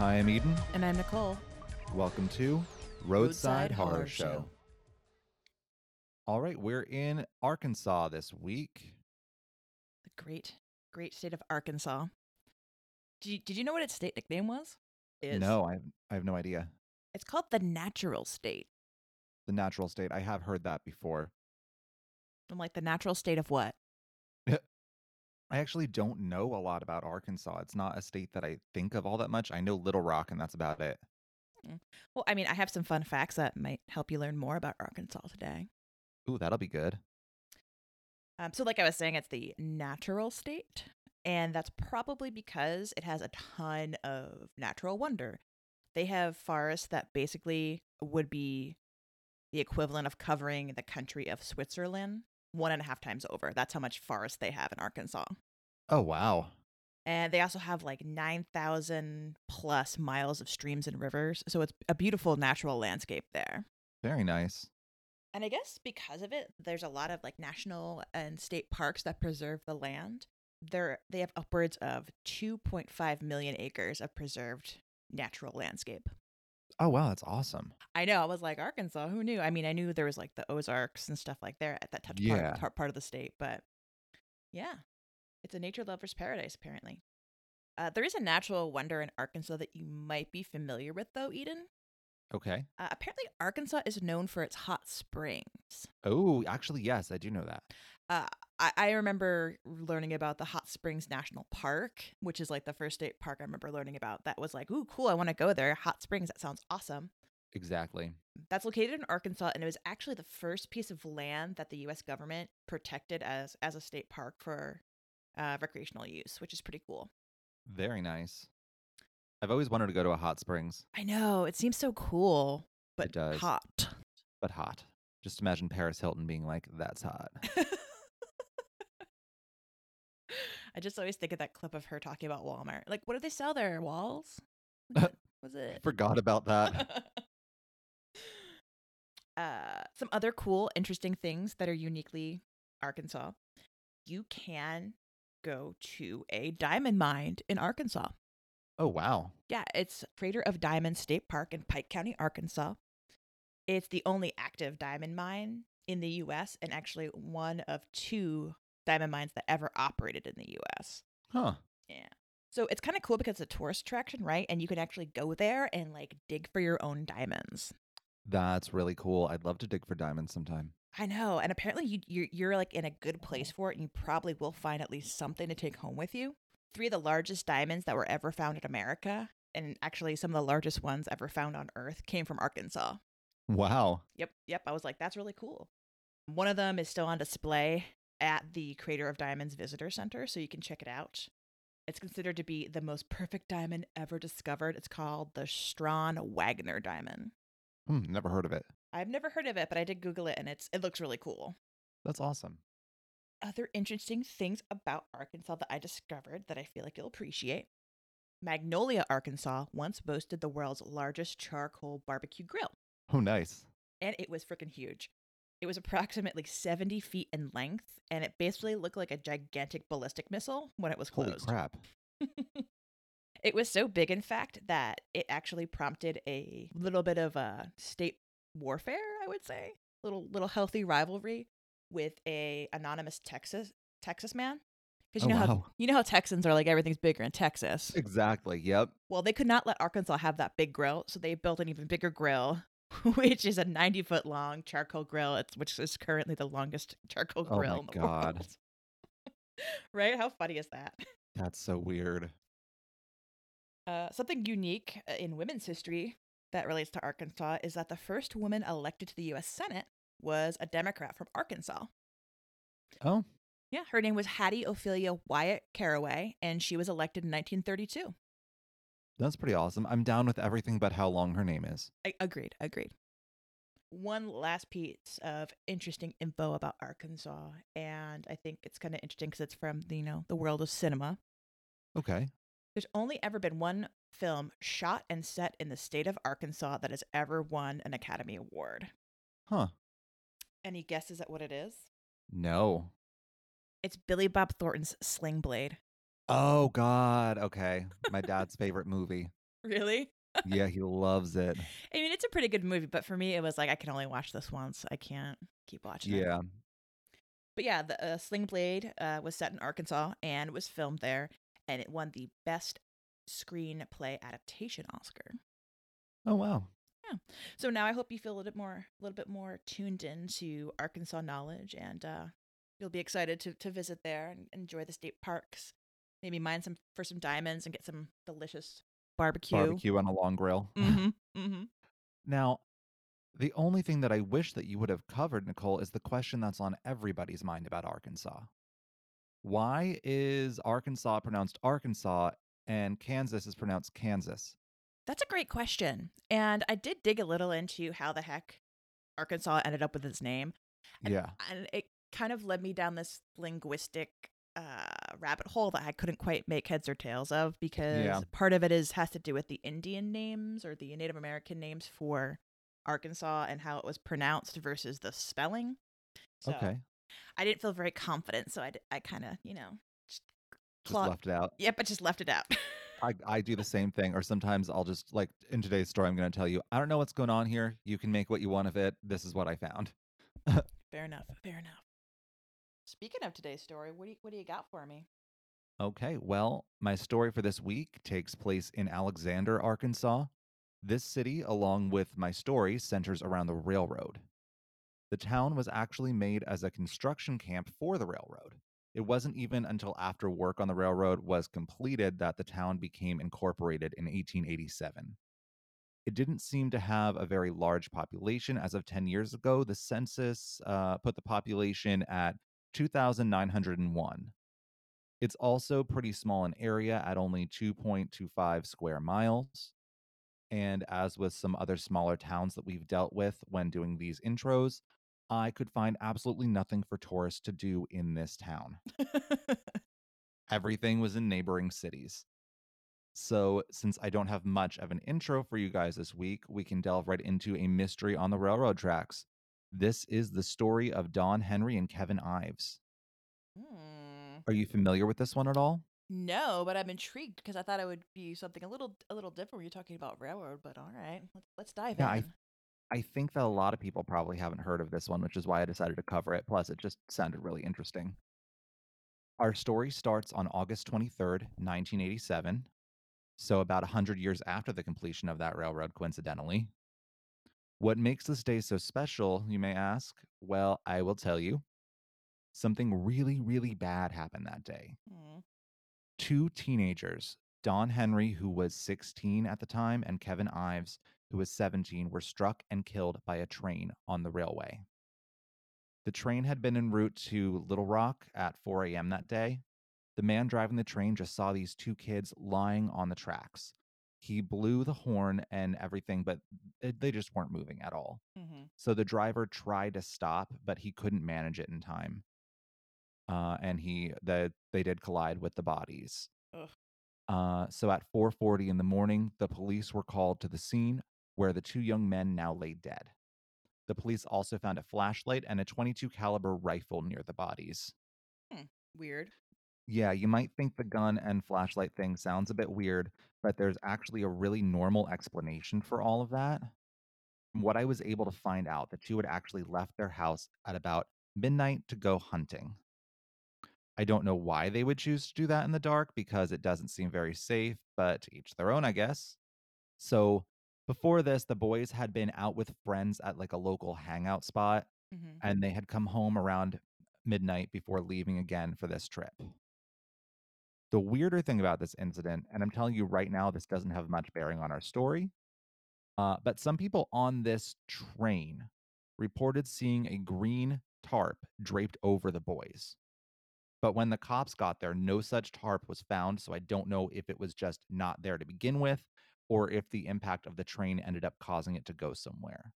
Hi, I'm Eden. And I'm Nicole. Welcome to Roadside, Horror, Show. All right, we're in Arkansas this week. The great, great state of Arkansas. Did you, did you know what its state nickname was? Is No, I have, I have no idea. It's called the natural state. The natural state. I have heard that before. I'm like the natural state of what? I actually don't know a lot about Arkansas. It's not a state that I think of all that much. I know Little Rock, and that's about it. Well, I mean, I have some fun facts that might help you learn more about Arkansas today. Ooh, that'll be good. Um, so, like I was saying, it's the natural state, and that's probably because it has a ton of natural wonder. They have forests that basically would be the equivalent of covering the country of Switzerland one and a half times over. That's how much forest they have in Arkansas. Oh, wow. And they also have like 9,000 plus miles of streams and rivers. So it's a beautiful natural landscape there. Very nice. And I guess because of it, there's a lot of like national and state parks that preserve the land. They're, they have upwards of 2.5 million acres of preserved natural landscape. Oh, wow. That's awesome. I know. I was like, Arkansas, who knew? I mean, I knew there was like the Ozarks and stuff like there at that touch Yeah. part, part, part of the state, but yeah, it's a nature lover's paradise, apparently. Uh, there is a natural wonder in Arkansas that you might be familiar with, though, Eden. Okay. Uh, apparently, Arkansas is known for its hot springs. Oh, actually, yes, I do know that. Uh, I, I remember learning about the Hot Springs National Park, which is like the first state park I remember learning about. That was like, ooh, cool, I want to go there. Hot Springs, that sounds awesome. Exactly. That's located in Arkansas, and it was actually the first piece of land that the U.S. government protected as as a state park for uh, recreational use, which is pretty cool. Very nice. I've always wanted to go to a hot springs, I know it seems so cool, but It does. hot. but hot. Just imagine Paris Hilton being like, that's hot. I just always think of that clip of her talking about Walmart. Like, what do they sell there? Walls? What was it? Forgot about that. uh, some other cool, interesting things that are uniquely Arkansas. You can go to a diamond mine in Arkansas. Oh, wow. Yeah, it's Crater of Diamond State Park in Pike County, Arkansas. It's the only active diamond mine in the US and actually one of two diamond mines that ever operated in the US. Huh. Yeah. So it's kind of cool because it's a tourist attraction, right? And you can actually go there and like dig for your own diamonds. That's really cool. I'd love to dig for diamonds sometime. I know, and apparently you you're, you're like in a good place for it, and you probably will find at least something to take home with you. Three of the largest diamonds that were ever found in America, and actually some of the largest ones ever found on Earth, came from Arkansas. Wow. Yep, yep. I was like, that's really cool. One of them is still on display at the Crater of Diamonds Visitor Center, so you can check it out. It's considered to be the most perfect diamond ever discovered. It's called the Strawn Wagner diamond. Hmm, never heard of it. I've never heard of it, but I did Google it, and it's it looks really cool. That's awesome. Other interesting things about Arkansas that I discovered that I feel like you'll appreciate. Magnolia, Arkansas once boasted the world's largest charcoal barbecue grill. Oh, nice. and it was freaking huge. It was approximately 70 feet in length, and it basically looked like a gigantic ballistic missile when it was Holy closed. crap. it was so big, in fact, that it actually prompted a little bit of a state warfare, I would say, little little healthy rivalry with a anonymous Texas Texas man. Because you Oh, know how you know how Texans are like everything's bigger in Texas. Exactly. Yep. Well, they could not let Arkansas have that big grill, so they built an even bigger grill, which is a 90 foot long charcoal grill, it's, which is currently the longest charcoal Oh my grill in the God. world. right? How funny is that? That's so weird. Uh, something unique uh, in women's history that relates to Arkansas is that the first woman elected to the U.S. Senate was a Democrat from Arkansas. Oh, Yeah, her name was Hattie Ophelia Wyatt Caraway, and she was elected in 1932. that's pretty awesome. I'm down with everything but how long her name is. I, agreed, agreed. One last piece of interesting info about Arkansas, and I think it's kind of interesting because it's from the, you know the world of cinema. Okay. There's only ever been one film shot and set in the state of Arkansas that has ever won an Academy Award. Huh. Any guesses at what it is? No. It's Billy Bob Thornton's Sling Blade. Oh God. Okay. My dad's favorite movie. Really? yeah, he loves it. I mean, it's a pretty good movie, but for me, it was like I can only watch this once. I can't keep watching it. Yeah. But yeah, the uh, Sling Blade uh, was set in Arkansas and was filmed there, and it won the Best Screenplay Adaptation Oscar. Oh wow. So now I hope you feel a little bit more, a little bit more tuned in to Arkansas knowledge, and uh, you'll be excited to to visit there and enjoy the state parks. Maybe mine some for some diamonds and get some delicious barbecue. Barbecue on a long grill. Mm-hmm. Mm-hmm. Now, the only thing that I wish that you would have covered, Nicole, is the question that's on everybody's mind about Arkansas. Why is Arkansas pronounced Arkansas and Kansas is pronounced Kansas? That's a great question, and I did dig a little into how the heck Arkansas ended up with its name. And, Yeah. and it kind of led me down this linguistic uh, rabbit hole that I couldn't quite make heads or tails of because part of it is has to do with the Indian names or the Native American names for Arkansas and how it was pronounced versus the spelling. So okay. I didn't feel very confident, so I, d- I kind of you know just Just left it out. Yep, I just left it out. I, I do the same thing, or sometimes I'll just like in today's story, I'm going to tell you, I don't know what's going on here. You can make what you want of it. This is what I found. fair enough. Fair enough. Speaking of today's story, what do you, what do you got for me? Okay, well, my story for this week takes place in Alexander, Arkansas. This city, along with my story, centers around the railroad. The town was actually made as a construction camp for the railroad. It wasn't even until after work on the railroad was completed that the town became incorporated in 1887. It didn't seem to have a very large population as of 10 years ago. The census uh, put the population at 2,901. It's also pretty small in area at only 2.25 square miles. And as with some other smaller towns that we've dealt with when doing these intros, I could find absolutely nothing for tourists to do in this town. Everything was in neighboring cities. So, since I don't have much of an intro for you guys this week, we can delve right into a mystery on the railroad tracks. This is the story of Don Henry and Kevin Ives. Hmm. Are you familiar with this one at all? No, but I'm intrigued because I thought it would be something a little a little different when you're talking about railroad. But all right, let's let's dive Yeah, in. I think that a lot of people probably haven't heard of this one, which is why I decided to cover it. Plus, it just sounded really interesting. Our story starts on August 23rd, 1987. So, about 100 years after the completion of that railroad, coincidentally. What makes this day so special, you may ask? Well, I will tell you. Something really, really bad happened that day. Hmm. Two teenagers, Don Henry, who was 16 at the time, and Kevin Ives, who was 17, were struck and killed by a train on the railway. The train had been en route to Little Rock at 4 a.m. that day. The man driving the train just saw these two kids lying on the tracks. He blew the horn and everything, but they just weren't moving at all. Mm-hmm. So the driver tried to stop, but he couldn't manage it in time. Uh, and he the they did collide with the bodies. Uh, so at 4:40 in the morning, the police were called to the scene where the two young men now lay dead. The police also found a flashlight and a 22 caliber rifle near the bodies. Hmm, Weird. Yeah, you might think the gun and flashlight thing sounds a bit weird, but there's actually a really normal explanation for all of that. From what I was able to find out, the two had actually left their house at about midnight to go hunting. I don't know why they would choose to do that in the dark because it doesn't seem very safe, but each their own, I guess. So, before this, the boys had been out with friends at like a local hangout spot Mm-hmm. and they had come home around midnight before leaving again for this trip. The weirder thing about this incident, and I'm telling you right now, this doesn't have much bearing on our story, uh, but some people on this train reported seeing a green tarp draped over the boys. But when the cops got there, no such tarp was found. So I don't know if it was just not there to begin with or if the impact of the train ended up causing it to go somewhere.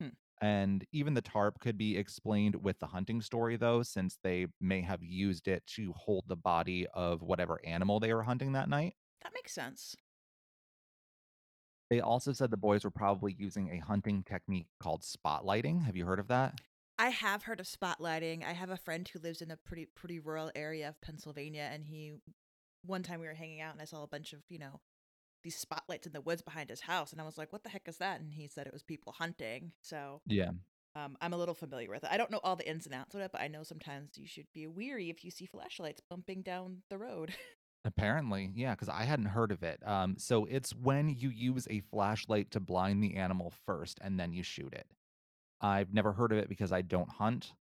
Hmm. And even the tarp could be explained with the hunting story, though, since they may have used it to hold the body of whatever animal they were hunting that night. That makes sense. They also said the boys were probably using a hunting technique called spotlighting. Have you heard of that? I have heard of spotlighting. I have a friend who lives in a pretty pretty rural area of Pennsylvania, and he one time we were hanging out and I saw a bunch of you know these spotlights in the woods behind his house, and I was like, "What the heck is that?" And he said it was people hunting. So Yeah. um, I'm a little familiar with it. I don't know all the ins and outs of it, but I know sometimes you should be weary if you see flashlights bumping down the road. Apparently, yeah, because I hadn't heard of it. Um, so it's when you use a flashlight to blind the animal first and then you shoot it. I've never heard of it because I don't hunt.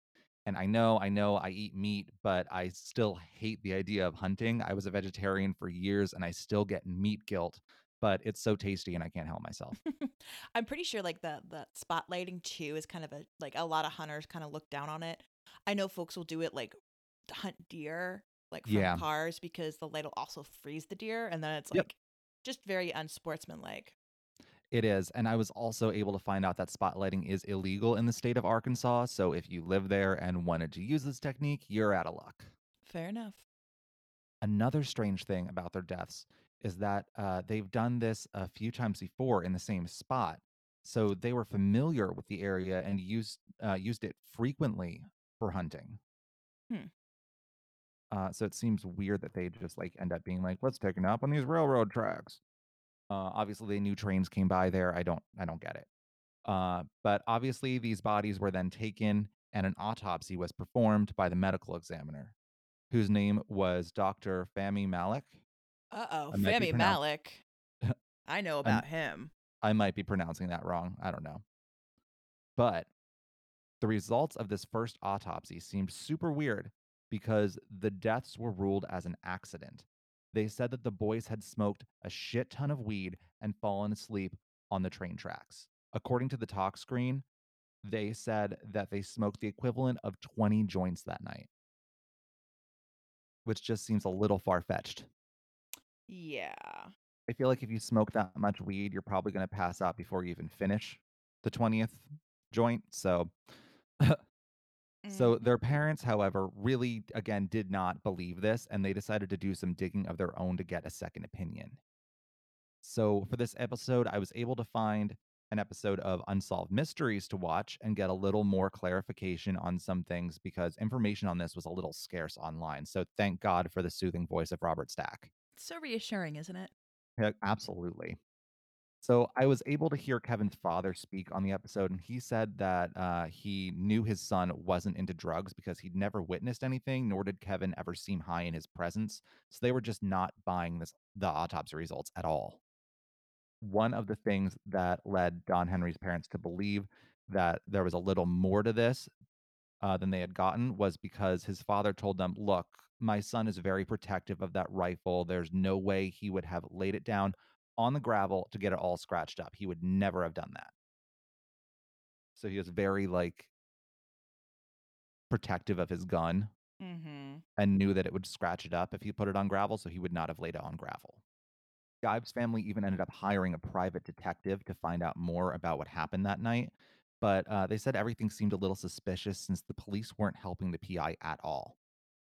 And I know, I know I eat meat, but I still hate the idea of hunting. I was a vegetarian for years and I still get meat guilt, but it's so tasty and I can't help myself. I'm pretty sure like the the spotlighting too is kind of a like a lot of hunters kind of look down on it. I know folks will do it like hunt deer like from Yeah. cars because the light will also freeze the deer and then it's Yep. like just very unsportsmanlike. It is. And I was also able to find out that spotlighting is illegal in the state of Arkansas. So if you live there and wanted to use this technique, you're out of luck. Fair enough. Another strange thing about their deaths is that uh, they've done this a few times before in the same spot. So they were familiar with the area and used uh, used it frequently for hunting. Hmm. Uh, so it seems weird that they just like end up being like, let's take a nap on these railroad tracks. Uh, obviously, they knew trains came by there. I don't, I don't get it. Uh, but obviously, these bodies were then taken, and an autopsy was performed by the medical examiner, whose name was Dr. Fami Malik. Uh oh, Fami might be Femi pronounce- Malik. I know about him. I might be pronouncing that wrong. I don't know. But the results of this first autopsy seemed super weird because the deaths were ruled as an accident. They said that the boys had smoked a shit ton of weed and fallen asleep on the train tracks. According to the tox screen, they said that they smoked the equivalent of 20 joints that night, which just seems a little far fetched. Yeah. I feel like if you smoke that much weed, you're probably going to pass out before you even finish the 20th joint. So, so their mm-hmm. parents, however, really again did not believe this and they decided to do some digging of their own to get a second opinion. So, for this episode, I was able to find an episode of Unsolved Mysteries to watch and get a little more clarification on some things because information on this was a little scarce online. So, thank God for the soothing voice of Robert Stack. so reassuring, isn't it? Yeah, absolutely. So I was able to hear Kevin's father speak on the episode, and he said that uh, he knew his son wasn't into drugs because he'd never witnessed anything, nor did Kevin ever seem high in his presence. So they were just not buying this the autopsy results at all. One of the things that led Don Henry's parents to believe that there was a little more to this uh, than they had gotten was because his father told them, Look, my son is very protective of that rifle. There's no way he would have laid it down on the gravel to get it all scratched up. He would never have done that. So he was very like protective of his gun Mm-hmm. and knew that it would scratch it up if he put it on gravel, so he would not have laid it on gravel. Ives' family even ended up hiring a private detective to find out more about what happened that night, but uh, they said everything seemed a little suspicious since the police weren't helping the PI at all.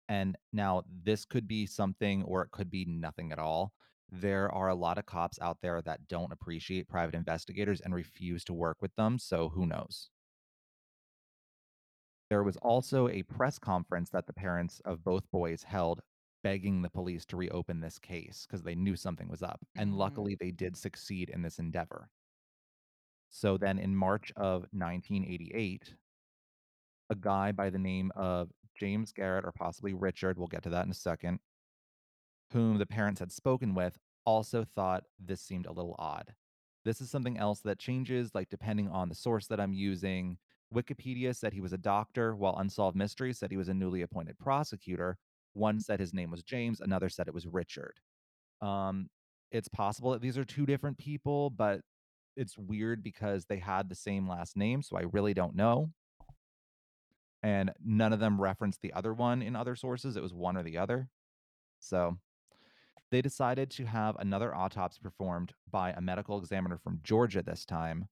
And now this could be something or it could be nothing at all. There are a lot of cops out there that don't appreciate private investigators and refuse to work with them, so who knows? There was also a press conference that the parents of both boys held begging the police to reopen this case because they knew something was up. And Mhm. luckily, they did succeed in this endeavor. So then in March of 1988, a guy by the name of James Garrett, or possibly Richard, we'll get to that in a second, whom the parents had spoken with, also thought this seemed a little odd. This is something else that changes, like depending on the source that I'm using. Wikipedia said he was a doctor, while Unsolved Mysteries said he was a newly appointed prosecutor. One said his name was James, another said it was Richard. Um, it's possible that these are two different people, but it's weird because they had the same last name, so I really don't know. And none of them referenced the other one in other sources. It was one or the other. So they decided to have another autopsy performed by a medical examiner from Georgia this time.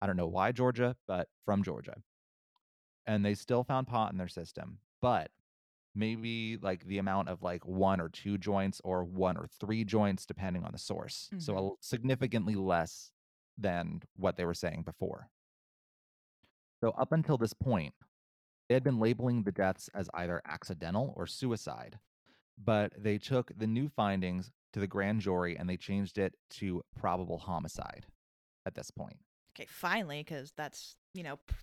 I don't know why Georgia, but from Georgia. And they still found pot in their system, but maybe like the amount of like one or two joints or one or three joints, depending on the source. So Mhm. a, significantly less than what they were saying before. So up until this point, they had been labeling the deaths as either accidental or suicide, but they took the new findings to the grand jury and they changed it to probable homicide at this point. Okay, finally, because that's, you know, p-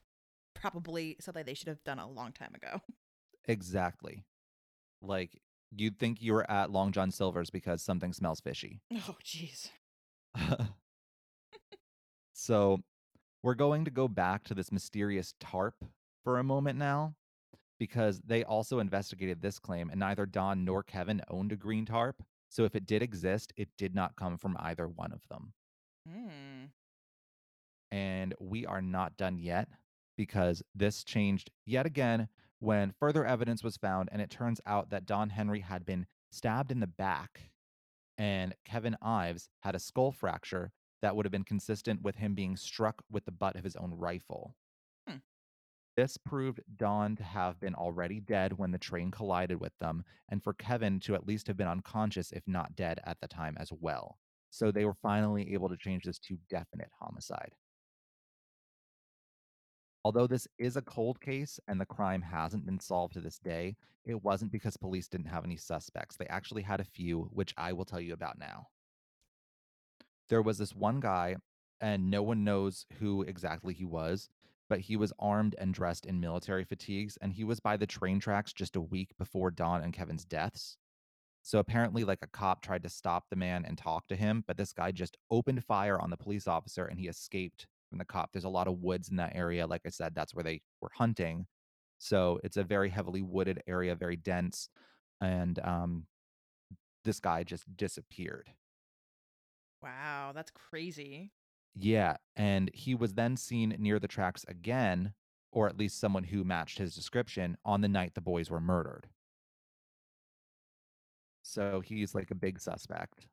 probably something they should have done a long time ago. Exactly. Like you'd think you were at Long John Silver's because something smells fishy. Oh, jeez. so we're going to go back to this mysterious tarp for a moment now because they also investigated this claim and neither Don nor Kevin owned a green tarp. So if it did exist, it did not come from either one of them. Mm. And we are not done yet because this changed yet again when further evidence was found and it turns out that Don Henry had been stabbed in the back and Kevin Ives had a skull fracture that would have been consistent with him being struck with the butt of his own rifle. This proved Don to have been already dead when the train collided with them, and for Kevin to at least have been unconscious, if not dead, at the time as well. So they were finally able to change this to definite homicide. Although this is a cold case and the crime hasn't been solved to this day, it wasn't because police didn't have any suspects. They actually had a few, which I will tell you about now. There was this one guy, and no one knows who exactly he was, but he was armed and dressed in military fatigues, and he was by the train tracks just a week before Don and Kevin's deaths. So apparently, like a cop tried to stop the man and talk to him, but this guy just opened fire on the police officer and he escaped from the cop. There's a lot of woods in that area. Like I said, that's where they were hunting. So it's a very heavily wooded area, very dense. And um, this guy just disappeared. Wow, that's crazy. Yeah. And he was then seen near the tracks again, or at least someone who matched his description on the night the boys were murdered. So he's like a big suspect.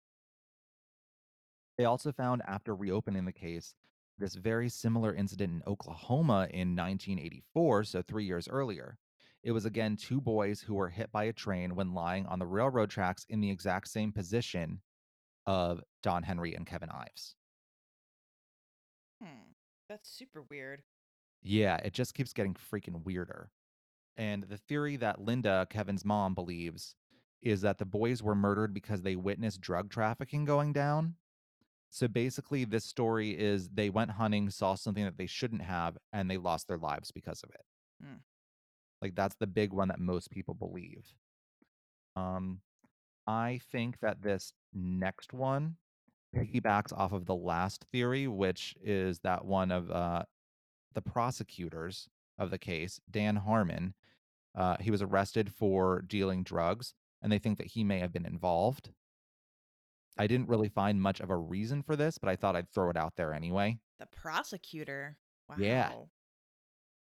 They also found after reopening the case this very similar incident in Oklahoma in 1984, so three years earlier. It was again two boys who were hit by a train when lying on the railroad tracks in the exact same position of Don Henry and Kevin Ives. That's super weird. Yeah, it just keeps getting freaking weirder. And the theory that Linda, Kevin's mom, believes is that the boys were murdered because they witnessed drug trafficking going down. So basically, this story is they went hunting, saw something that they shouldn't have, and they lost their lives because of it. Hmm. Like that's the big one that most people believe. Um, I think that this next one piggybacks off of the last theory, which is that one of uh, the prosecutors of the case, Dan Harmon. Uh, he was arrested for dealing drugs, and they think that he may have been involved. I didn't really find much of a reason for this, but I thought I'd throw it out there anyway. The prosecutor. Wow. Yeah.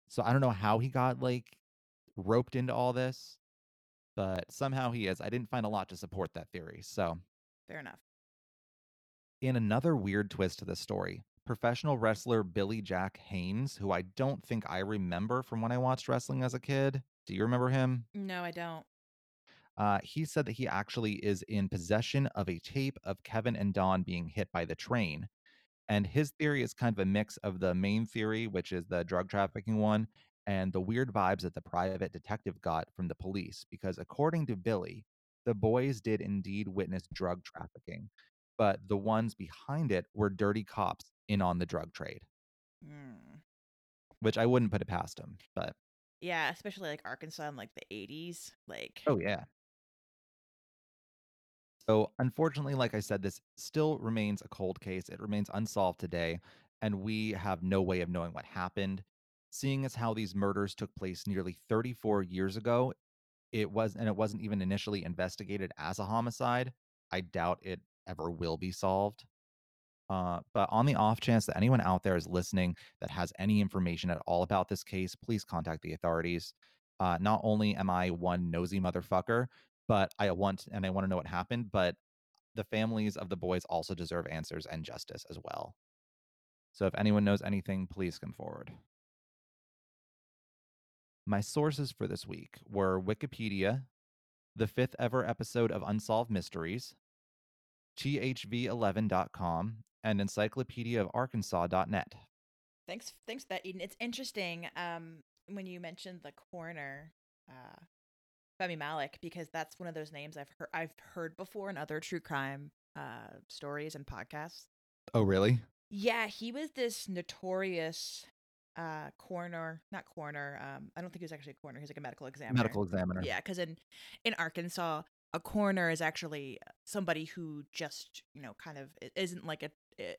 So I don't know how he got like roped into all this, but somehow he is. I didn't find a lot to support that theory. So, Fair enough. In another weird twist to the story, professional wrestler Billy Jack Haynes, who I don't think I remember from when I watched wrestling as a kid. Do you remember him? No, I don't. Uh, he said that he actually is in possession of a tape of Kevin and Don being hit by the train. And his theory is kind of a mix of the main theory, which is the drug trafficking one, and the weird vibes that the private detective got from the police. Because according to Billy, the boys did indeed witness drug trafficking, but the ones behind it were dirty cops in on the drug trade, Hmm. which I wouldn't put it past them. But Yeah, especially like Arkansas in like the 80s. Like, oh, yeah. So, unfortunately, like I said, this still remains a cold case. It remains unsolved today, and we have no way of knowing what happened. Seeing as how these murders took place nearly 34 years ago, it was and it wasn't even initially investigated as a homicide. I doubt it ever will be solved. Uh, but on the off chance that anyone out there is listening that has any information at all about this case, please contact the authorities. Uh, not only am I one nosy motherfucker, but I want and I want to know what happened, but the families of the boys also deserve answers and justice as well. So if anyone knows anything, please come forward. My sources for this week were Wikipedia, the fifth ever episode of Unsolved Mysteries, THV11.com, and Encyclopedia of Arkansas.net. thanks, thanks for that, Eden. It's interesting um, when you mentioned the coroner. Uh, Femi Malik because that's one of those names I've heard I've heard before in other true crime uh stories and podcasts. Oh, really? Yeah, he was this notorious uh coroner, not coroner. Um, I don't think he was actually a coroner. He's like a medical examiner. Medical examiner. Yeah, because in in Arkansas, a coroner is actually somebody who just you know kind of isn't like a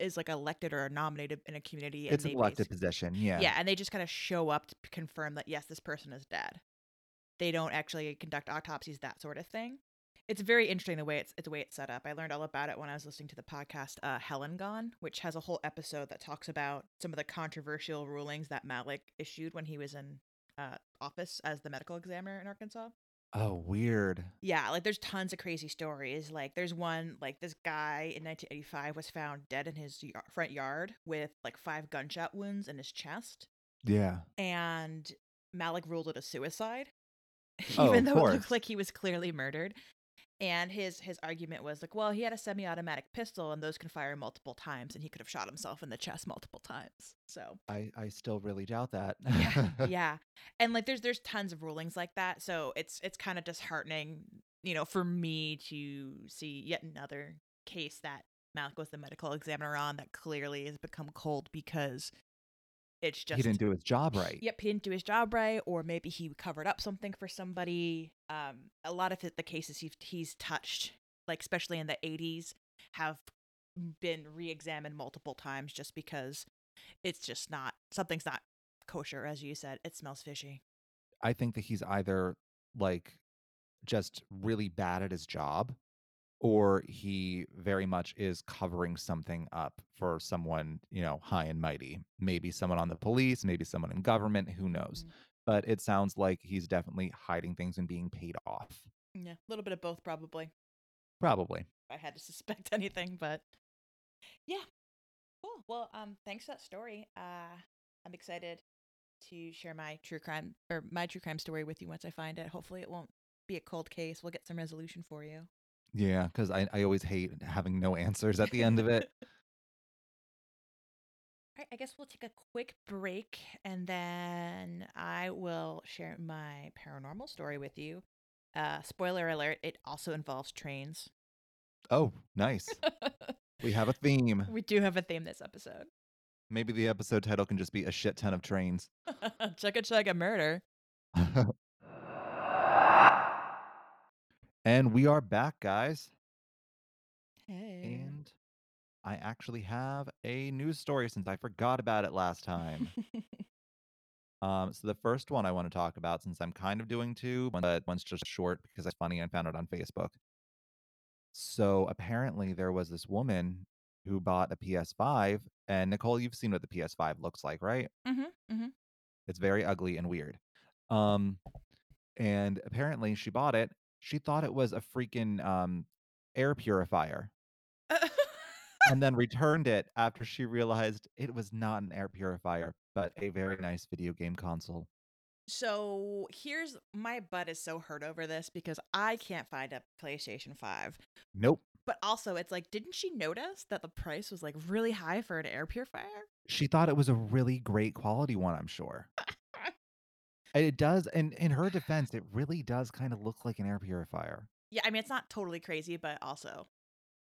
is like elected or nominated in a community. It's an elected position. Yeah. yeah, and they just kind of show up to confirm that yes, this person is dead. They don't actually conduct autopsies, that sort of thing. It's very interesting the way it's, it's the way it's set up. I learned all about it when I was listening to the podcast uh, Hell and Gone, which has a whole episode that talks about some of the controversial rulings that Malik issued when he was in uh, office as the medical examiner in Arkansas. Oh, weird. Yeah, like there's tons of crazy stories. Like there's one like this guy in 1985 was found dead in his y- front yard with like five gunshot wounds in his chest Yeah. and Malik ruled it a suicide, Oh, even though it course. looked like he was clearly murdered. And his his argument was like, well, he had a semi-automatic pistol, and those can fire multiple times, and he could have shot himself in the chest multiple times. So I, I still really doubt that. yeah, yeah, and like there's there's tons of rulings like that. So it's it's kind of disheartening, you know, for me to see yet another case that Malik was the medical examiner on that clearly has become cold because it's just he didn't do his job right. Yep, he didn't do his job right, or maybe he covered up something for somebody. Um, a lot of it, the cases he's he's touched, like especially in the '80s, have been re-examined multiple times just because it's just not something's not kosher, as you said. It smells fishy. I think that he's either like just really bad at his job or he very much is covering something up for someone, you know, high and mighty. Maybe someone on the police, maybe someone in government, who knows. Mhm. But it sounds like he's definitely hiding things and being paid off. Yeah, a little bit of both, probably. Probably. I had to suspect anything, but yeah, cool. Well, um, thanks for that story. Uh, I'm excited to share my true crime or my true crime story with you once I find it. Hopefully, it won't be a cold case. We'll get some resolution for you. Yeah, because I, I always hate having no answers at the end of it. All right, I guess we'll take a quick break and then I will share my paranormal story with you. Uh, spoiler alert, it also involves trains. Oh, nice. We have a theme. we do have a theme this episode. Maybe the episode title can just be a shit ton of trains. Chugga chugga murder. And we are back, guys. Hey. And I actually have a news story since I forgot about it last time. um, so the first one I want to talk about, since I'm kind of doing two, but one's just short because it's funny. I found it on Facebook. So apparently there was this woman who bought a PS5, and Nicole, you've seen what the PS5 looks like, right? mm-hmm, mm-hmm. It's very ugly and weird. Um, and apparently she bought it. She thought it was a freaking um air purifier and then returned it after she realized it was not an air purifier, but a very nice video game console. so here's my butt is so hurt over this because I can't find a PlayStation 5. Nope. But also, it's like, didn't she notice that the price was like really high for an air purifier? She thought it was a really great quality one, I'm sure. It does, and in her defense, it really does kind of look like an air purifier. Yeah, I mean, it's not totally crazy, but also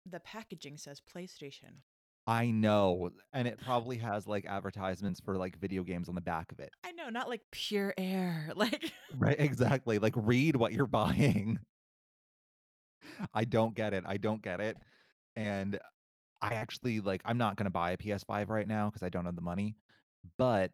the packaging says PlayStation. I know. And it probably has like advertisements for like video games on the back of it. I know, not like pure air. Like, Right, exactly. Like read what you're buying. I don't get it. I don't get it. And I actually like I'm not going to buy a PS5 right now because I don't have the money, but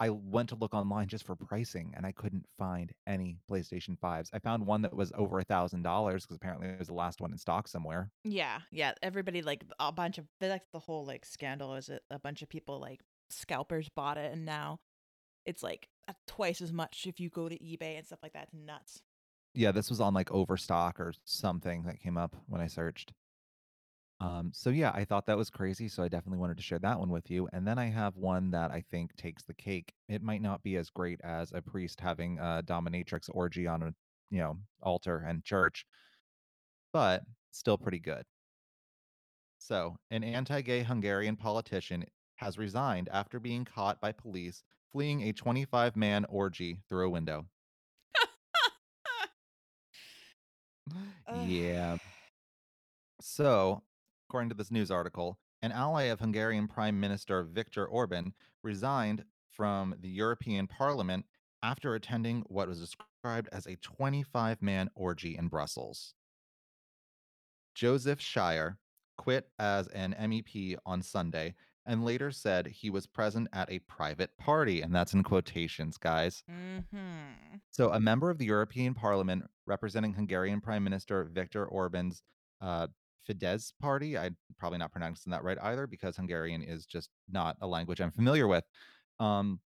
I went to look online just for pricing and I couldn't find any PlayStation 5s. I found one that was over a thousand dollars because apparently it was the last one in stock somewhere. yeah, yeah. Everybody, like, a bunch of, that's the whole, like, scandal is it a bunch of people, like, scalpers bought it, and now it's, like, twice as much if you go to eBay and stuff like that. It's nuts. Yeah, this was on like Overstock or something that came up when I searched. Um, so yeah, I thought that was crazy, so I definitely wanted to share that one with you. And then I have one that I think takes the cake. It might not be as great as a priest having a dominatrix orgy on a you know altar and church, but still pretty good. So, an anti-gay Hungarian politician has resigned after being caught by police fleeing a 25-man orgy through a window. yeah. So, according to this news article, an ally of Hungarian Prime Minister Viktor Orban resigned from the European Parliament after attending what was described as a 25 man orgy in Brussels. Joseph Shire quit as an MEP on Sunday and later said he was present at a private party. And that's in quotations, guys. Mm-hmm. So, a member of the European Parliament representing Hungarian Prime Minister Viktor Orban's uh, Fidesz party, I'm probably not pronouncing that right either because Hungarian is just not a language I'm familiar with, um,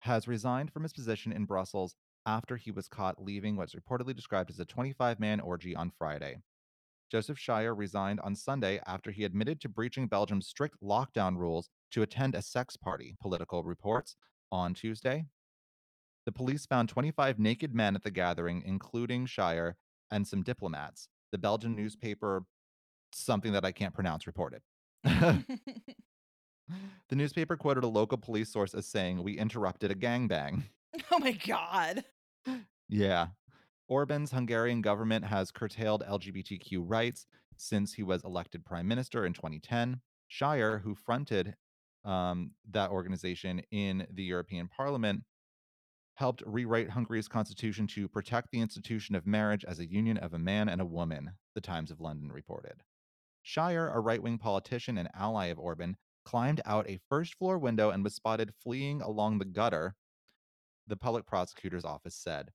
has resigned from his position in Brussels after he was caught leaving what's reportedly described as a 25 man orgy on Friday. Joseph Shire resigned on Sunday after he admitted to breaching Belgium's strict lockdown rules to attend a sex party, Politico reports on Tuesday. The police found 25 naked men at the gathering, including Shire and some diplomats. The Belgian newspaper, something that I can't pronounce, reported. the newspaper quoted a local police source as saying, We interrupted a gangbang. oh my God. Yeah. Orban's Hungarian government has curtailed LGBTQ rights since he was elected prime minister in 2010. Shire, who fronted um, that organization in the European Parliament, helped rewrite Hungary's constitution to protect the institution of marriage as a union of a man and a woman, the Times of London reported. Shire, a right wing politician and ally of Orban, climbed out a first floor window and was spotted fleeing along the gutter, the public prosecutor's office said.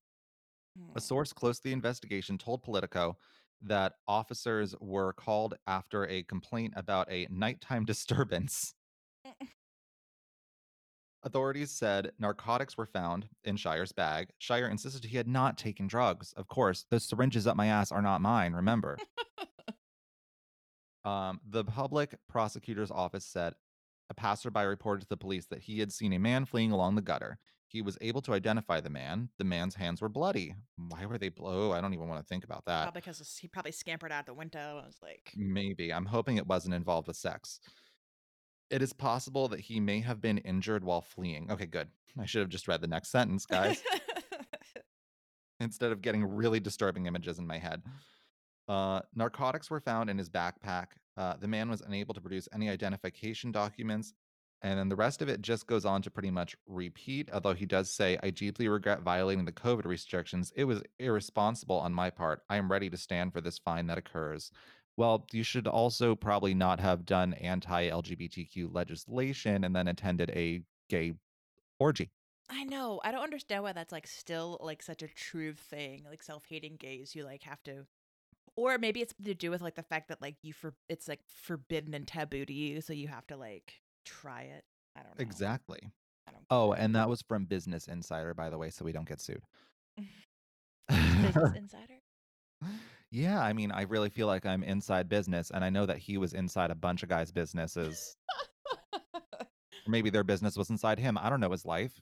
A Hmm. source close to the investigation told Politico that officers were called after a complaint about a nighttime disturbance. Authorities said narcotics were found in Shire's bag. Shire insisted he had not taken drugs. Of course, those syringes up my ass are not mine, remember. um, the public prosecutor's office said a passerby reported to the police that he had seen a man fleeing along the gutter. He was able to identify the man. The man's hands were bloody. Why were they blow? I don't even want to think about that. Probably because he probably scampered out the window and was like, Maybe. I'm hoping it wasn't involved with sex. It is possible that he may have been injured while fleeing. Okay, good. I should have just read the next sentence, guys, instead of getting really disturbing images in my head. Uh, narcotics were found in his backpack. Uh, the man was unable to produce any identification documents. And then the rest of it just goes on to pretty much repeat, although he does say, I deeply regret violating the COVID restrictions. It was irresponsible on my part. I am ready to stand for this fine that occurs. Well, you should also probably not have done anti LGBTQ legislation and then attended a gay orgy. I know. I don't understand why that's like still like such a true thing. Like self-hating gays, you like have to, or maybe it's to do with like the fact that like you for it's like forbidden and taboo to you, so you have to like try it. I don't know. Exactly. Don't. Oh, and that was from Business Insider, by the way, so we don't get sued. Business Insider. yeah, I mean, I really feel like I'm inside business, and I know that he was inside a bunch of guys' businesses. Maybe their business was inside him. I don't know his life.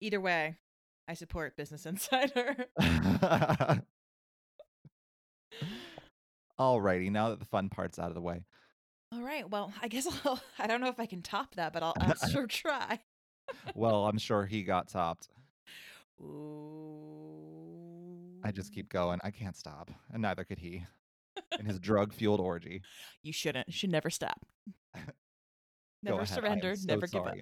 Either way, I support Business Insider. Alrighty, now that the fun part's out of the way. All right. Well, I guess I'll. I don't know if I can top that, but I'll, I'll sure try. Well, I'm sure he got topped. Ooh. I just keep going. I can't stop. And neither could he. In his drug fueled orgy. You shouldn't. Should never stop. Never ahead, surrender. so never give up.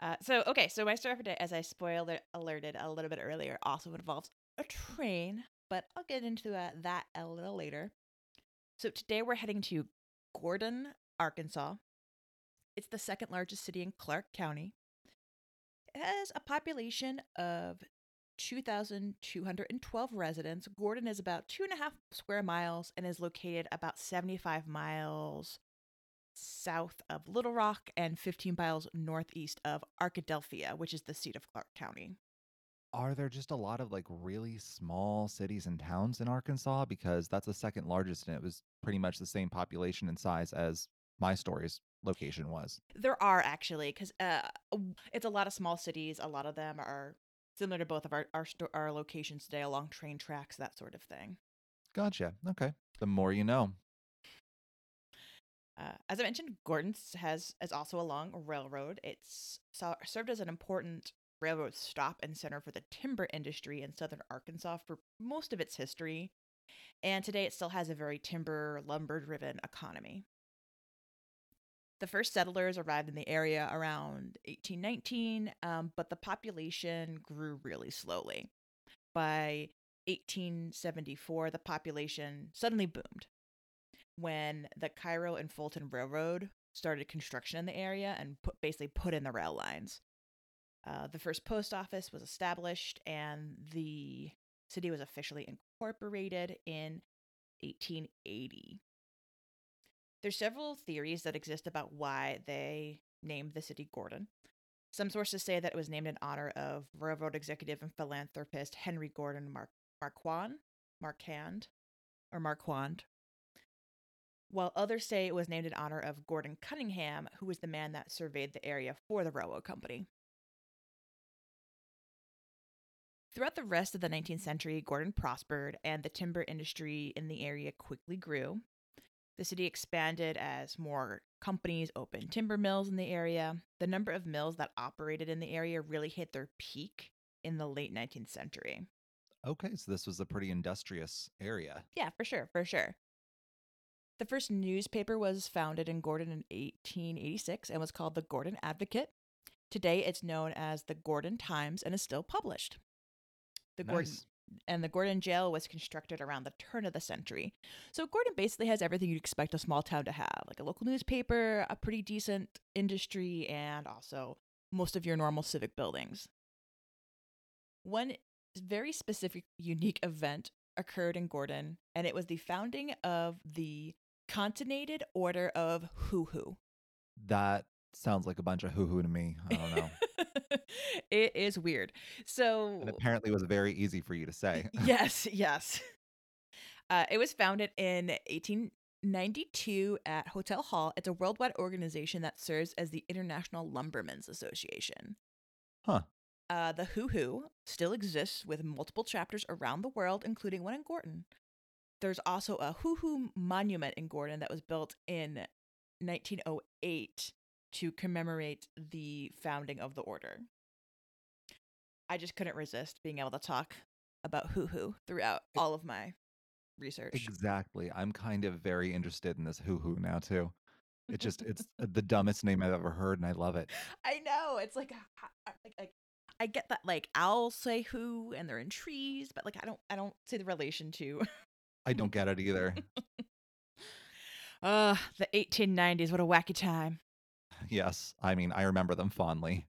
Uh, so okay, so my story for today, as I spoiled it, alerted a little bit earlier, also involves a train, but I'll get into uh, that a little later. So today we're heading to Gurdon, Arkansas. It's the second largest city in Clark County. It has a population of 2,212 residents. Gurdon is about two and a half square miles and is located about 75 miles south of Little Rock and 15 miles northeast of Arkadelphia, which is the seat of Clark County. Are there just a lot of like really small cities and towns in Arkansas? Because that's the second largest and it was pretty much the same population and size as my story's location was. There are actually, because uh, it's a lot of small cities. A lot of them are similar to both of our our, sto- our locations today, along train tracks, that sort of thing. Gotcha. Okay. The more you know. Uh, as I mentioned, Gurdon's has is also along a railroad. It's served as an important railroad stop and center for the timber industry in southern Arkansas for most of its history. And today it still has a very timber, lumber driven economy. The first settlers arrived in the area around 1819, um, but the population grew really slowly. By 1874, the population suddenly boomed when the Cairo and Fulton Railroad started construction in the area and put, basically put in the rail lines. Uh, the first post office was established, and the city was officially incorporated in 1880. There's several theories that exist about why they named the city Gurdon. Some sources say that it was named in honor of railroad executive and philanthropist Henry Gurdon Mar- Marquand, Marquand, or Marquand. While others say it was named in honor of Gurdon Cunningham, who was the man that surveyed the area for the railroad company. Throughout the rest of the 19th century, Gurdon prospered and the timber industry in the area quickly grew. The city expanded as more companies opened timber mills in the area. The number of mills that operated in the area really hit their peak in the late 19th century. Okay, so this was a pretty industrious area. Yeah, for sure, for sure. The first newspaper was founded in Gurdon in 1886 and was called the Gurdon Advocate. Today it's known as the Gurdon Times and is still published. The Gurdon and the Gurdon jail was constructed around the turn of the century. So Gurdon basically has everything you'd expect a small town to have, like a local newspaper, a pretty decent industry, and also most of your normal civic buildings. One very specific unique event occurred in Gurdon, and it was the founding of the Concatenated Order of Hoo Hoo. That sounds like a bunch of hoo hoo to me. I don't know. it is weird. So and apparently it was very easy for you to say. yes, yes. Uh, it was founded in 1892 at Hotel Hall. It's a worldwide organization that serves as the International Lumbermen's Association. Huh. Uh, the Hoo Hoo still exists with multiple chapters around the world, including one in Gurdon. There's also a Hoo Hoo monument in Gurdon that was built in 1908 to commemorate the founding of the order. I just couldn't resist being able to talk about Hoo Hoo throughout all of my research. Exactly. I'm kind of very interested in this hoo hoo now too. It just it's the dumbest name I've ever heard and I love it. I know it's like, like, like I get that like owls say who and they're in trees, but like I don't I don't see the relation to. I don't get it either. Uh, the 1890s, what a wacky time. Yes. I mean, I remember them fondly.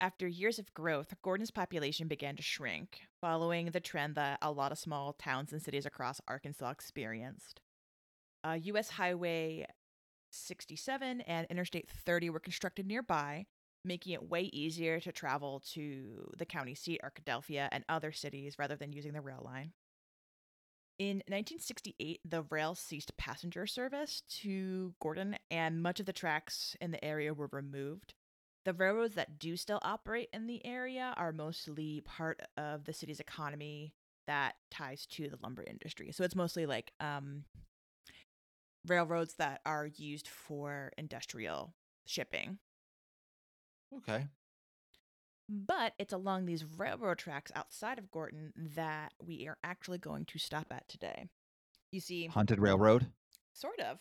After years of growth, Gurdon's population began to shrink, following the trend that a lot of small towns and cities across Arkansas experienced. Uh, U.S. Highway 67 and Interstate 30 were constructed nearby, making it way easier to travel to the county seat, Arkadelphia, and other cities rather than using the rail line. In 1968, the rail ceased passenger service to Gurdon, and much of the tracks in the area were removed. The railroads that do still operate in the area are mostly part of the city's economy that ties to the lumber industry. So it's mostly like um, railroads that are used for industrial shipping. Okay. But it's along these railroad tracks outside of Gurdon that we are actually going to stop at today. You see, Haunted Railroad. Sort of.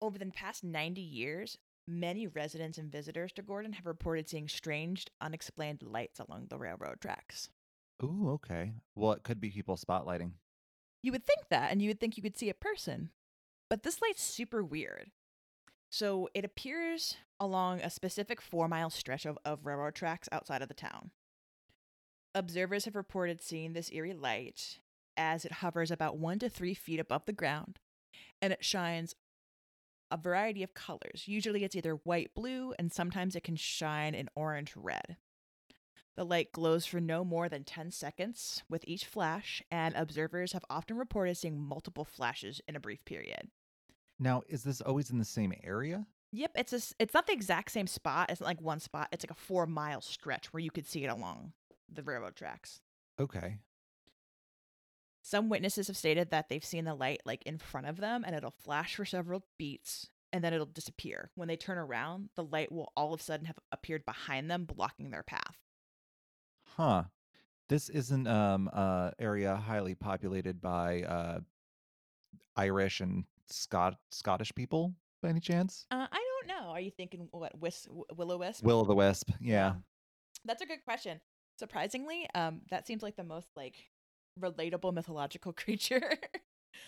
Over the past 90 years, many residents and visitors to Gurdon have reported seeing strange, unexplained lights along the railroad tracks. Ooh, okay. Well, it could be people spotlighting. You would think that, and you would think you could see a person. But this light's super weird. So it appears along a specific four mile stretch of, of railroad tracks outside of the town. Observers have reported seeing this eerie light as it hovers about one to three feet above the ground, and it shines a variety of colors. Usually it's either white blue, and sometimes it can shine in orange red. The light glows for no more than 10 seconds with each flash, and observers have often reported seeing multiple flashes in a brief period. Now, is this always in the same area? Yep, it's a, it's not the exact same spot. It's not like one spot. It's like a four mile stretch where you could see it along the railroad tracks. Okay. Some witnesses have stated that they've seen the light like in front of them and it'll flash for several beats and then it'll disappear. When they turn around, the light will all of a sudden have appeared behind them, blocking their path. Huh. This isn't um uh area highly populated by uh Irish and Scot Scottish people by any chance? Uh, I don't know. Are you thinking what Wis- Willow Wisp? Will o' the Wisp. Yeah. That's a good question. Surprisingly, um, that seems like the most like relatable mythological creature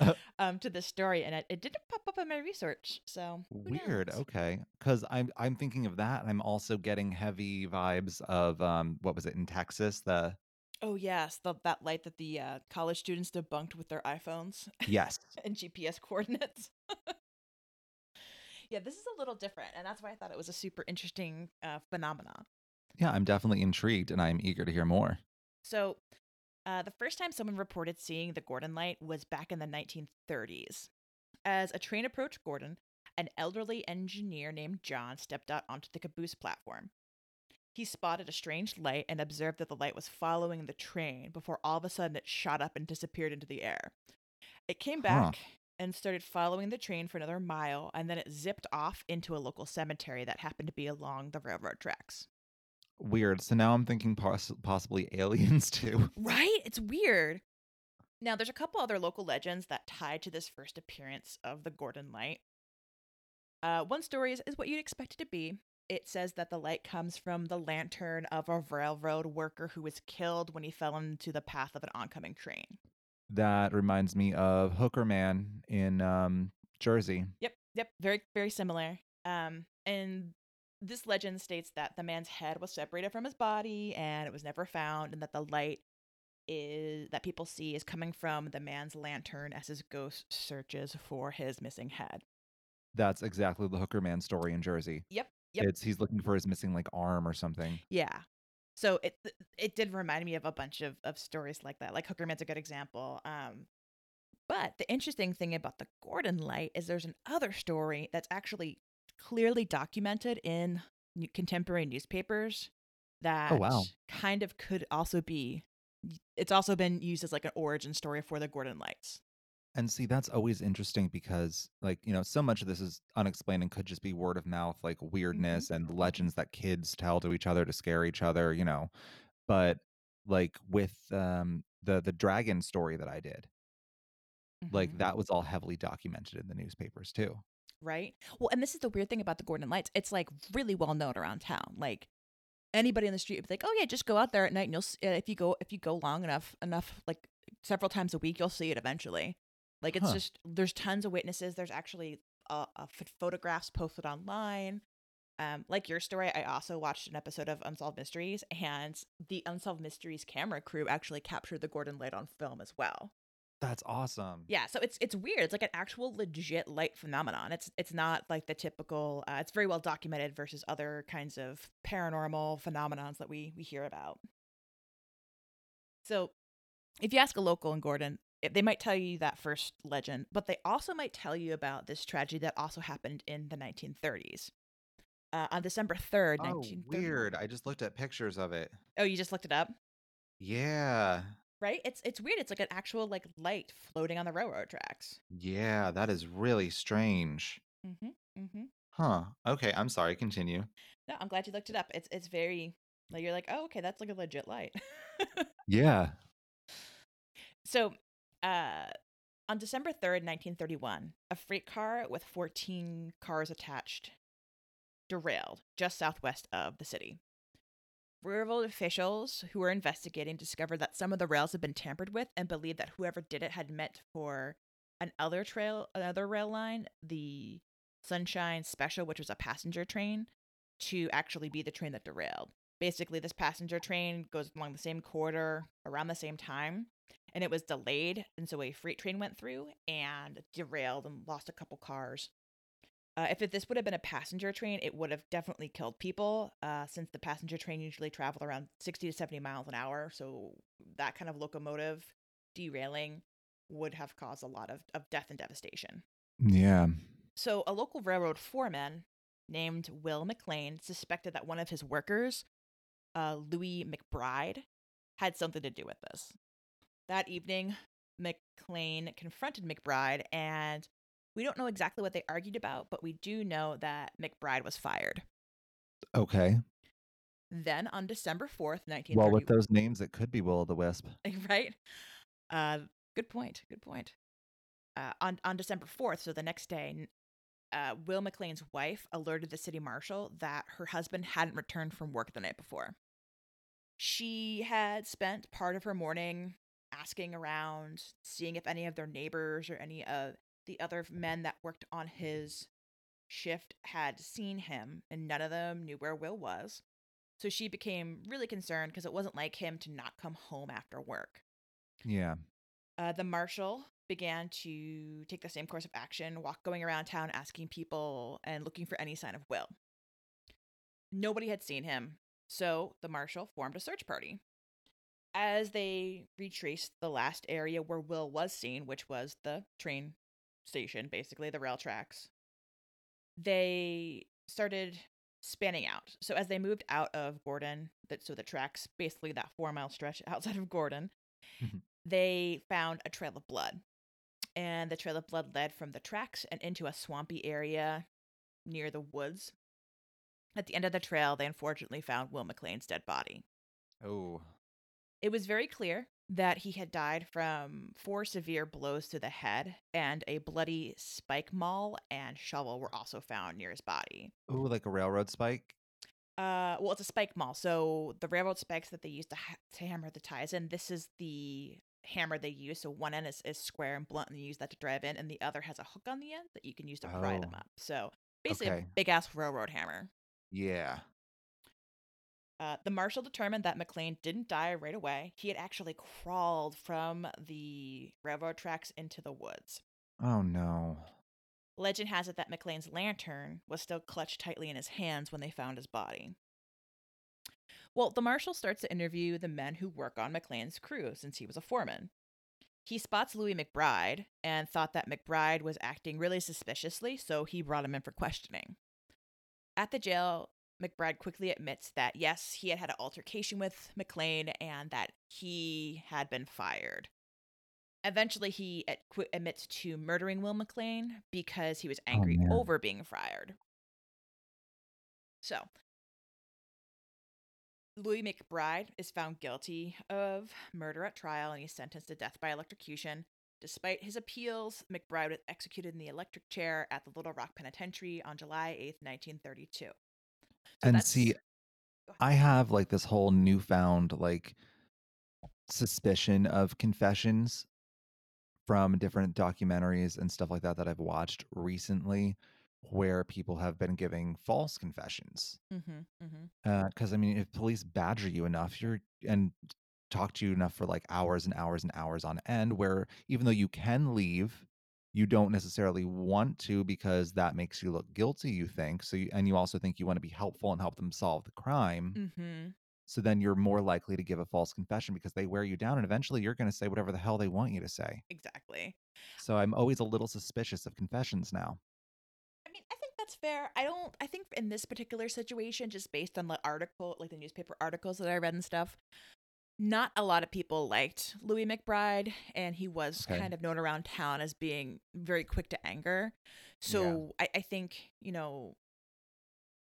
um to this story, and it, it didn't pop up in my research. So Weird. knows? Okay. Cuz I'm I'm thinking of that and I'm also getting heavy vibes of um what was it in Texas? The Oh yes, the, that light that the uh, college students debunked with their iPhones Yes. and GPS coordinates. yeah, this is a little different, and that's why I thought it was a super interesting uh, phenomenon. Yeah, I'm definitely intrigued and I'm eager to hear more. So, uh, the first time someone reported seeing the Gurdon light was back in the 1930s. As a train approached Gurdon, an elderly engineer named John stepped out onto the caboose platform. He spotted a strange light and observed that the light was following the train before all of a sudden it shot up and disappeared into the air. It came Huh. back and started following the train for another mile, and then it zipped off into a local cemetery that happened to be along the railroad tracks. Weird. So now I'm thinking poss- possibly aliens too. Right? It's weird. Now, there's a couple other local legends that tie to this first appearance of the Gurdon Light. Uh, one story is, is what you'd expect it to be. It says that the light comes from the lantern of a railroad worker who was killed when he fell into the path of an oncoming train. That reminds me of Hooker Man in um Jersey. Yep, yep, very, very similar. Um, and this legend states that the man's head was separated from his body and it was never found, and that the light is that people see is coming from the man's lantern as his ghost searches for his missing head. That's exactly the Hooker Man story in Jersey. Yep, yep, It's he's looking for his missing like arm or something. yeah. So it it did remind me of a bunch of of stories like that. Like Hooker Man's a good example. Um, but the interesting thing about the Gurdon Light is there's another story that's actually clearly documented in contemporary newspapers that Oh, wow. kind of could also be it's also been used as like an origin story for the Gurdon Lights. And see, that's always interesting because, like, you know, so much of this is unexplained and could just be word of mouth, like weirdness and legends that kids tell to each other to scare each other, you know. But like with um the the dragon story that I did, like Mhm. that was all heavily documented in the newspapers too. right? Well, and this is the weird thing about the Gurdon Lights. It's like really well known around town. Like anybody in the street would be like, "Oh yeah, just go out there at night and you'll s- uh, if you go if you go long enough enough like several times a week, you'll see it eventually." Like it's Huh. just there's tons of witnesses. There's actually uh, uh, photographs posted online. Um, like your story, I also watched an episode of Unsolved Mysteries, and the Unsolved Mysteries camera crew actually captured the Gurdon Light on film as well. That's awesome. Yeah, so it's it's weird. It's like an actual legit light phenomenon. It's it's not like the typical. Uh, it's very well documented versus other kinds of paranormal phenomenons that we we hear about. So, if you ask a local in Gurdon, they might tell you that first legend, but they also might tell you about this tragedy that also happened in the 1930s. Uh, on December 3rd, Oh, 1930. weird. I just looked at pictures of it. Oh, you just looked it up? Yeah. Right? It's it's weird. It's like an actual like light floating on the railroad tracks. Yeah, that is really strange. Mhm. Mhm. Huh. Okay, I'm sorry. Continue. No, I'm glad you looked it up. It's it's very like you're like, oh, okay, that's like a legit light. Yeah. so, uh, on December third, nineteen thirty-one, a freight car with fourteen cars attached derailed just southwest of the city. Railroad officials who were investigating discovered that some of the rails had been tampered with and believed that whoever did it had meant for another trail, another rail line, the Sunshine Special, which was a passenger train, to actually be the train that derailed. Basically, this passenger train goes along the same corridor around the same time, and it was delayed, and so a freight train went through and derailed and lost a couple cars. Uh, if it, this would have been a passenger train, it would have definitely killed people, uh, since the passenger train usually traveled around 60 to 70 miles an hour. So that kind of locomotive derailing would have caused a lot of, of death and devastation. Yeah. So, a local railroad foreman named Will McLean suspected that one of his workers, uh, Louis McBride, had something to do with this. That evening, McLean confronted McBride and We don't know exactly what they argued about, but we do know that McBride was fired. Okay. Then on December 4th, 1930, Well, with those names, it could be Will o' the Wisp. right? Uh, good point. Good point. Uh, on on December fourth, so the next day, uh, Will McLean's wife alerted the city marshal that her husband hadn't returned from work the night before. She had spent part of her morning asking around, seeing if any of their neighbors or any of the other men that worked on his shift had seen him, and none of them knew where Will was. So she became really concerned because it wasn't like him to not come home after work. Yeah. Uh, the marshal began to take the same course of action, walk going around town asking people and looking for any sign of Will. Nobody had seen him, so the marshal formed a search party. As they retraced the last area where Will was seen, which was the train station, basically the rail tracks, they started spanning out. So as they moved out of Gurdon, that so the tracks, basically that four mile stretch outside of Gurdon, Mhm. they found a trail of blood. And the trail of blood led from the tracks and into a swampy area near the woods. At the end of the trail, they unfortunately found Will McLean's dead body. Oh. It was very clear that he had died from four severe blows to the head, and a bloody spike maul and shovel were also found near his body. Oh, like a railroad spike? Uh, well, it's a spike maul. So the railroad spikes that they use to, ha- to hammer the ties in, this is the hammer they use. So one end is, is square and blunt, and you use that to drive in, and the other has a hook on the end that you can use to pry them Oh. up. So basically, Okay. a big ass railroad hammer. Yeah. Uh, the marshal determined that McLean didn't die right away. He had actually crawled from the railroad tracks into the woods. Oh, no. Legend has it that McLean's lantern was still clutched tightly in his hands when they found his body. Well, the marshal starts to interview the men who work on McLean's crew since he was a foreman. He spots Louis McBride and thought that McBride was acting really suspiciously, so he brought him in for questioning. At the jail, McBride quickly admits that yes, he had had an altercation with McLean and that he had been fired. Eventually, he ad- admits to murdering Will McLean because he was oh, angry man. over being fired. So, Louis McBride is found guilty of murder at trial and he's sentenced to death by electrocution. Despite his appeals, McBride was executed in the electric chair at the Little Rock Penitentiary on July 8th, 1932. So and see, I have like this whole newfound like suspicion of confessions from different documentaries and stuff like that that I've watched recently where people have been giving false confessions. Mhm, mhm. Because I mean, if police badger you enough, you're and talk to you enough for like hours and hours and hours on end, where even though you can leave, you don't necessarily want to because that makes you look guilty. You think so, you, and you also think you want to be helpful and help them solve the crime. Mhm. So then you're more likely to give a false confession because they wear you down, and eventually you're going to say whatever the hell they want you to say. Exactly. So I'm always a little suspicious of confessions now. I mean, I think that's fair. I don't. I think in this particular situation, just based on the article, like the newspaper articles that I read and stuff, not a lot of people liked Louis McBride, and he was Okay. kind of known around town as being very quick to anger. So I, I think you know,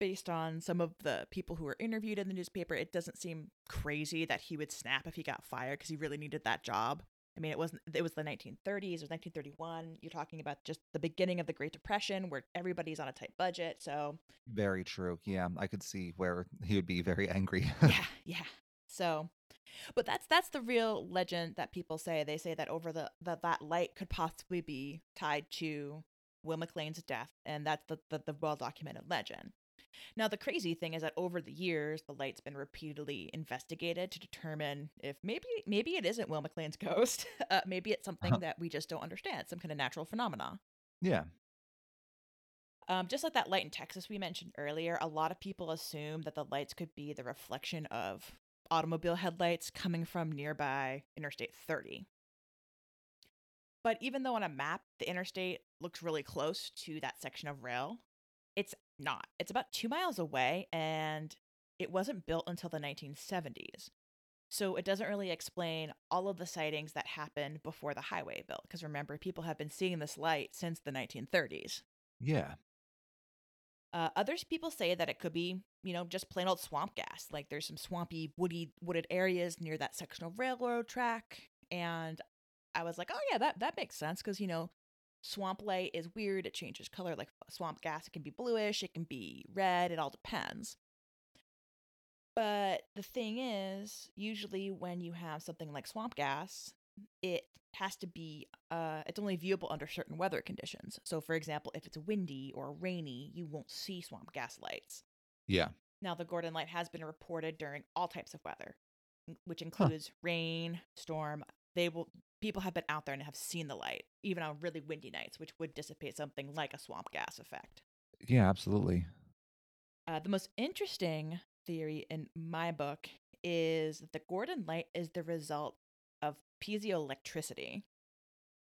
based on some of the people who were interviewed in the newspaper, it doesn't seem crazy that he would snap if he got fired because he really needed that job. I mean, it wasn't. It was the 1930s. It was 1931. You're talking about just the beginning of the Great Depression, where everybody's on a tight budget. So Very true. Yeah, I could see where he would be very angry. yeah, yeah. So, but that's that's the real legend that people say. They say that over the that that light could possibly be tied to Will McLean's death, and that's the the, the well documented legend. Now, the crazy thing is that over the years, the light's been repeatedly investigated to determine if maybe maybe it isn't Will McLean's ghost. Uh, maybe it's something Uh-huh. that we just don't understand, some kind of natural phenomena. yeah. Um, just like that light in Texas we mentioned earlier, a lot of people assume that the lights could be the reflection of automobile headlights coming from nearby Interstate 30. But even though on a map the interstate looks really close to that section of rail, it's not. It's about two miles away and it wasn't built until the 1970s. So it doesn't really explain all of the sightings that happened before the highway built. Because remember, people have been seeing this light since the 1930s. Yeah. Uh, others people say that it could be, you know, just plain old swamp gas. Like there's some swampy, woody, wooded areas near that section of railroad track, and I was like, oh yeah, that that makes sense because you know, swamp light is weird. It changes color. Like swamp gas, it can be bluish, it can be red. It all depends. But the thing is, usually when you have something like swamp gas, it has to be uh it's only viewable under certain weather conditions. So for example, if it's windy or rainy, you won't see swamp gas lights. Yeah. Now the Gurdon light has been reported during all types of weather, which Huh. includes rain, storm. They will people have been out there and have seen the light even on really windy nights, which would dissipate something like a swamp gas effect. Yeah, absolutely. Uh, the most interesting theory in my book is that the Gurdon light is the result of piezoelectricity.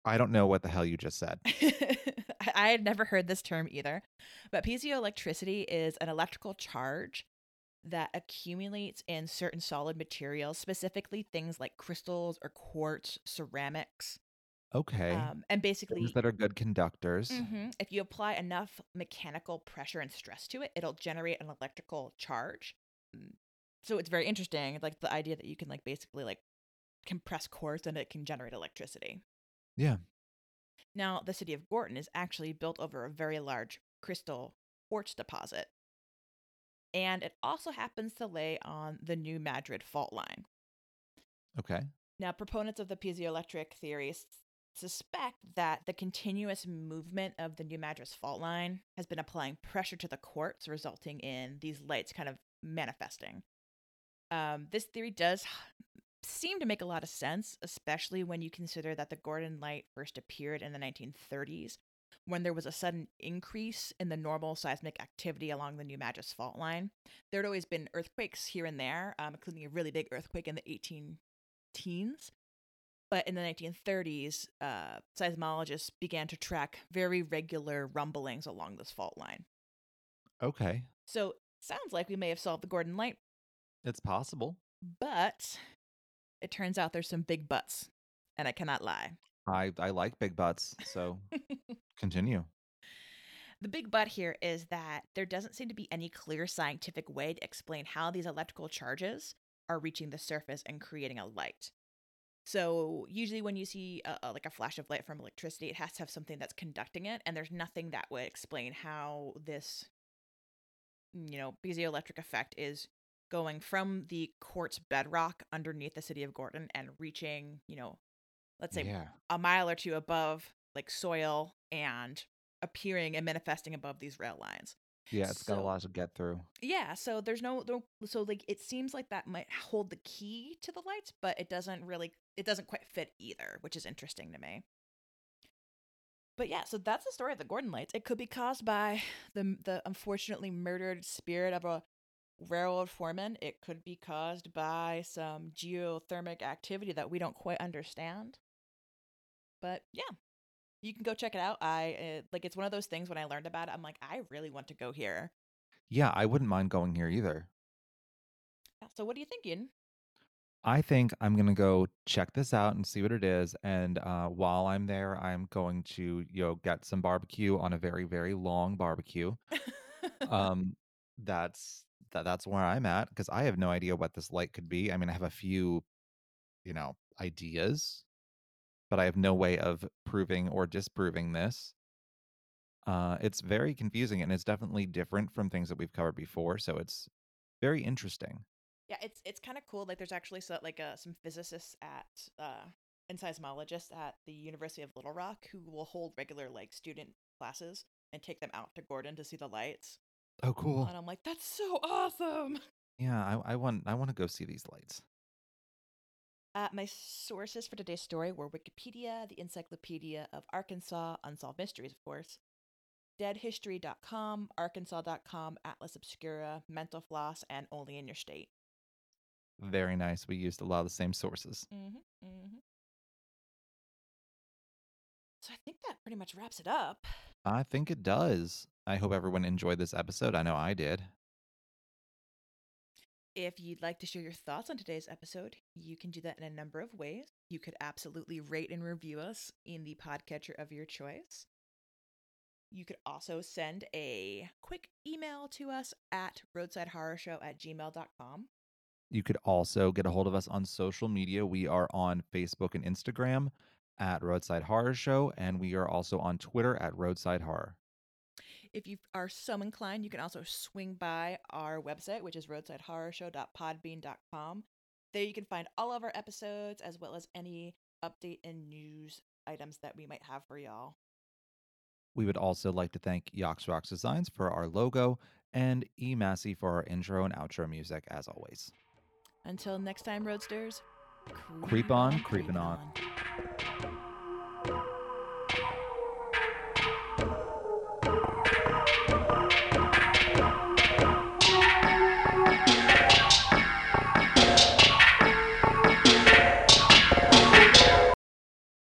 I don't know what the hell you just said. I had never heard this term either, but piezoelectricity is an electrical charge that accumulates in certain solid materials, specifically things like crystals or quartz, ceramics. Okay. Um, and Things basically, that are good conductors. Mhm. If you apply enough mechanical pressure and stress to it, it'll generate an electrical charge. Mm. So it's very interesting, like the idea that you can like basically like compress quartz and it can generate electricity. Yeah. Now, the city of Gurdon is actually built over a very large crystal quartz deposit. And it also happens to lay on the New Madrid fault line. Okay. Now, proponents of the piezoelectric theory s- suspect that the continuous movement of the New Madrid fault line has been applying pressure to the quartz, resulting in these lights kind of manifesting. Um, this theory does seem to make a lot of sense, especially when you consider that the Gurdon light first appeared in the 1930s, when there was a sudden increase in the normal seismic activity along the New Madrid fault line. There had always been earthquakes here and there, um, including a really big earthquake in the 18 teens. But in the 1930s, uh, seismologists began to track very regular rumblings along this fault line. Okay. So sounds like we may have solved the Gurdon Light, It's possible. but it turns out there's some big buts, and I cannot lie. I I like big butts. So continue. The big but here is that there doesn't seem to be any clear scientific way to explain how these electrical charges are reaching the surface and creating a light. So usually when you see a, a- like a flash of light from electricity, it has to have something that's conducting it, and there's nothing that would explain how this, you know, piezoelectric effect is going from the quartz bedrock underneath the city of Gurdon and reaching, you know, let's say yeah. a mile or two above like soil and appearing and manifesting above these rail lines. Yeah, it's got a lot to get through. Yeah, so there's no, no so like it seems like that might hold the key to the lights, but it doesn't really it doesn't quite fit either, which is interesting to me. But yeah, so that's the story of the Gurdon lights. It could be caused by the the unfortunately murdered spirit of a railroad foreman. It could be caused by some geothermic activity that we don't quite understand. But yeah, you can go check it out. I uh, like it's one of those things when I learned about it, I'm like, I really want to go here. Yeah, I wouldn't mind going here either. So what are you thinking? I think I'm gonna go check this out and see what it is. And uh, while I'm there, I'm going to you know get some barbecue on a very very long barbecue. Um, that's that that's where I'm at because I have no idea what this light could be. I mean, I have a few, you know, ideas, but I have no way of proving or disproving this. Uh, it's very confusing and it's definitely different from things that we've covered before. So it's very interesting. Yeah, it's it's kind of cool. Like, there's actually so, like uh, some physicists at uh, and seismologists at the University of Little Rock who will hold regular like student classes and take them out to Gurdon to see the lights. Oh, cool. And I'm like, that's so awesome. Yeah, I, I want I want to go see these lights. Uh, my sources for today's story were Wikipedia, the Encyclopedia of Arkansas, Unsolved Mysteries, of course, deadhistory.com, arkansas.com, Atlas Obscura, Mental Floss, and Only in Your State. Very nice. We used a lot of the same sources. Mm-hmm, mm-hmm. So I think that pretty much wraps it up. I think it does. I hope everyone enjoyed this episode. I know I did. If you'd like to share your thoughts on today's episode, you can do that in a number of ways. You could absolutely rate and review us in the podcatcher of your choice. You could also send a quick email to us at roadsidehorrorshow at gmail.com. You could also get a hold of us on social media. We are on Facebook and Instagram at Roadside Horror Show, and we are also on Twitter at Roadside Horror. If you are so inclined, you can also swing by our website, which is roadsidehorrorshow.podbean.com. There you can find all of our episodes as well as any update and news items that we might have for y'all. We would also like to thank Yox Rocks Designs for our logo and E Massey for our intro and outro music, as always. Until next time, Roadsters, Creep on, creeping on. on.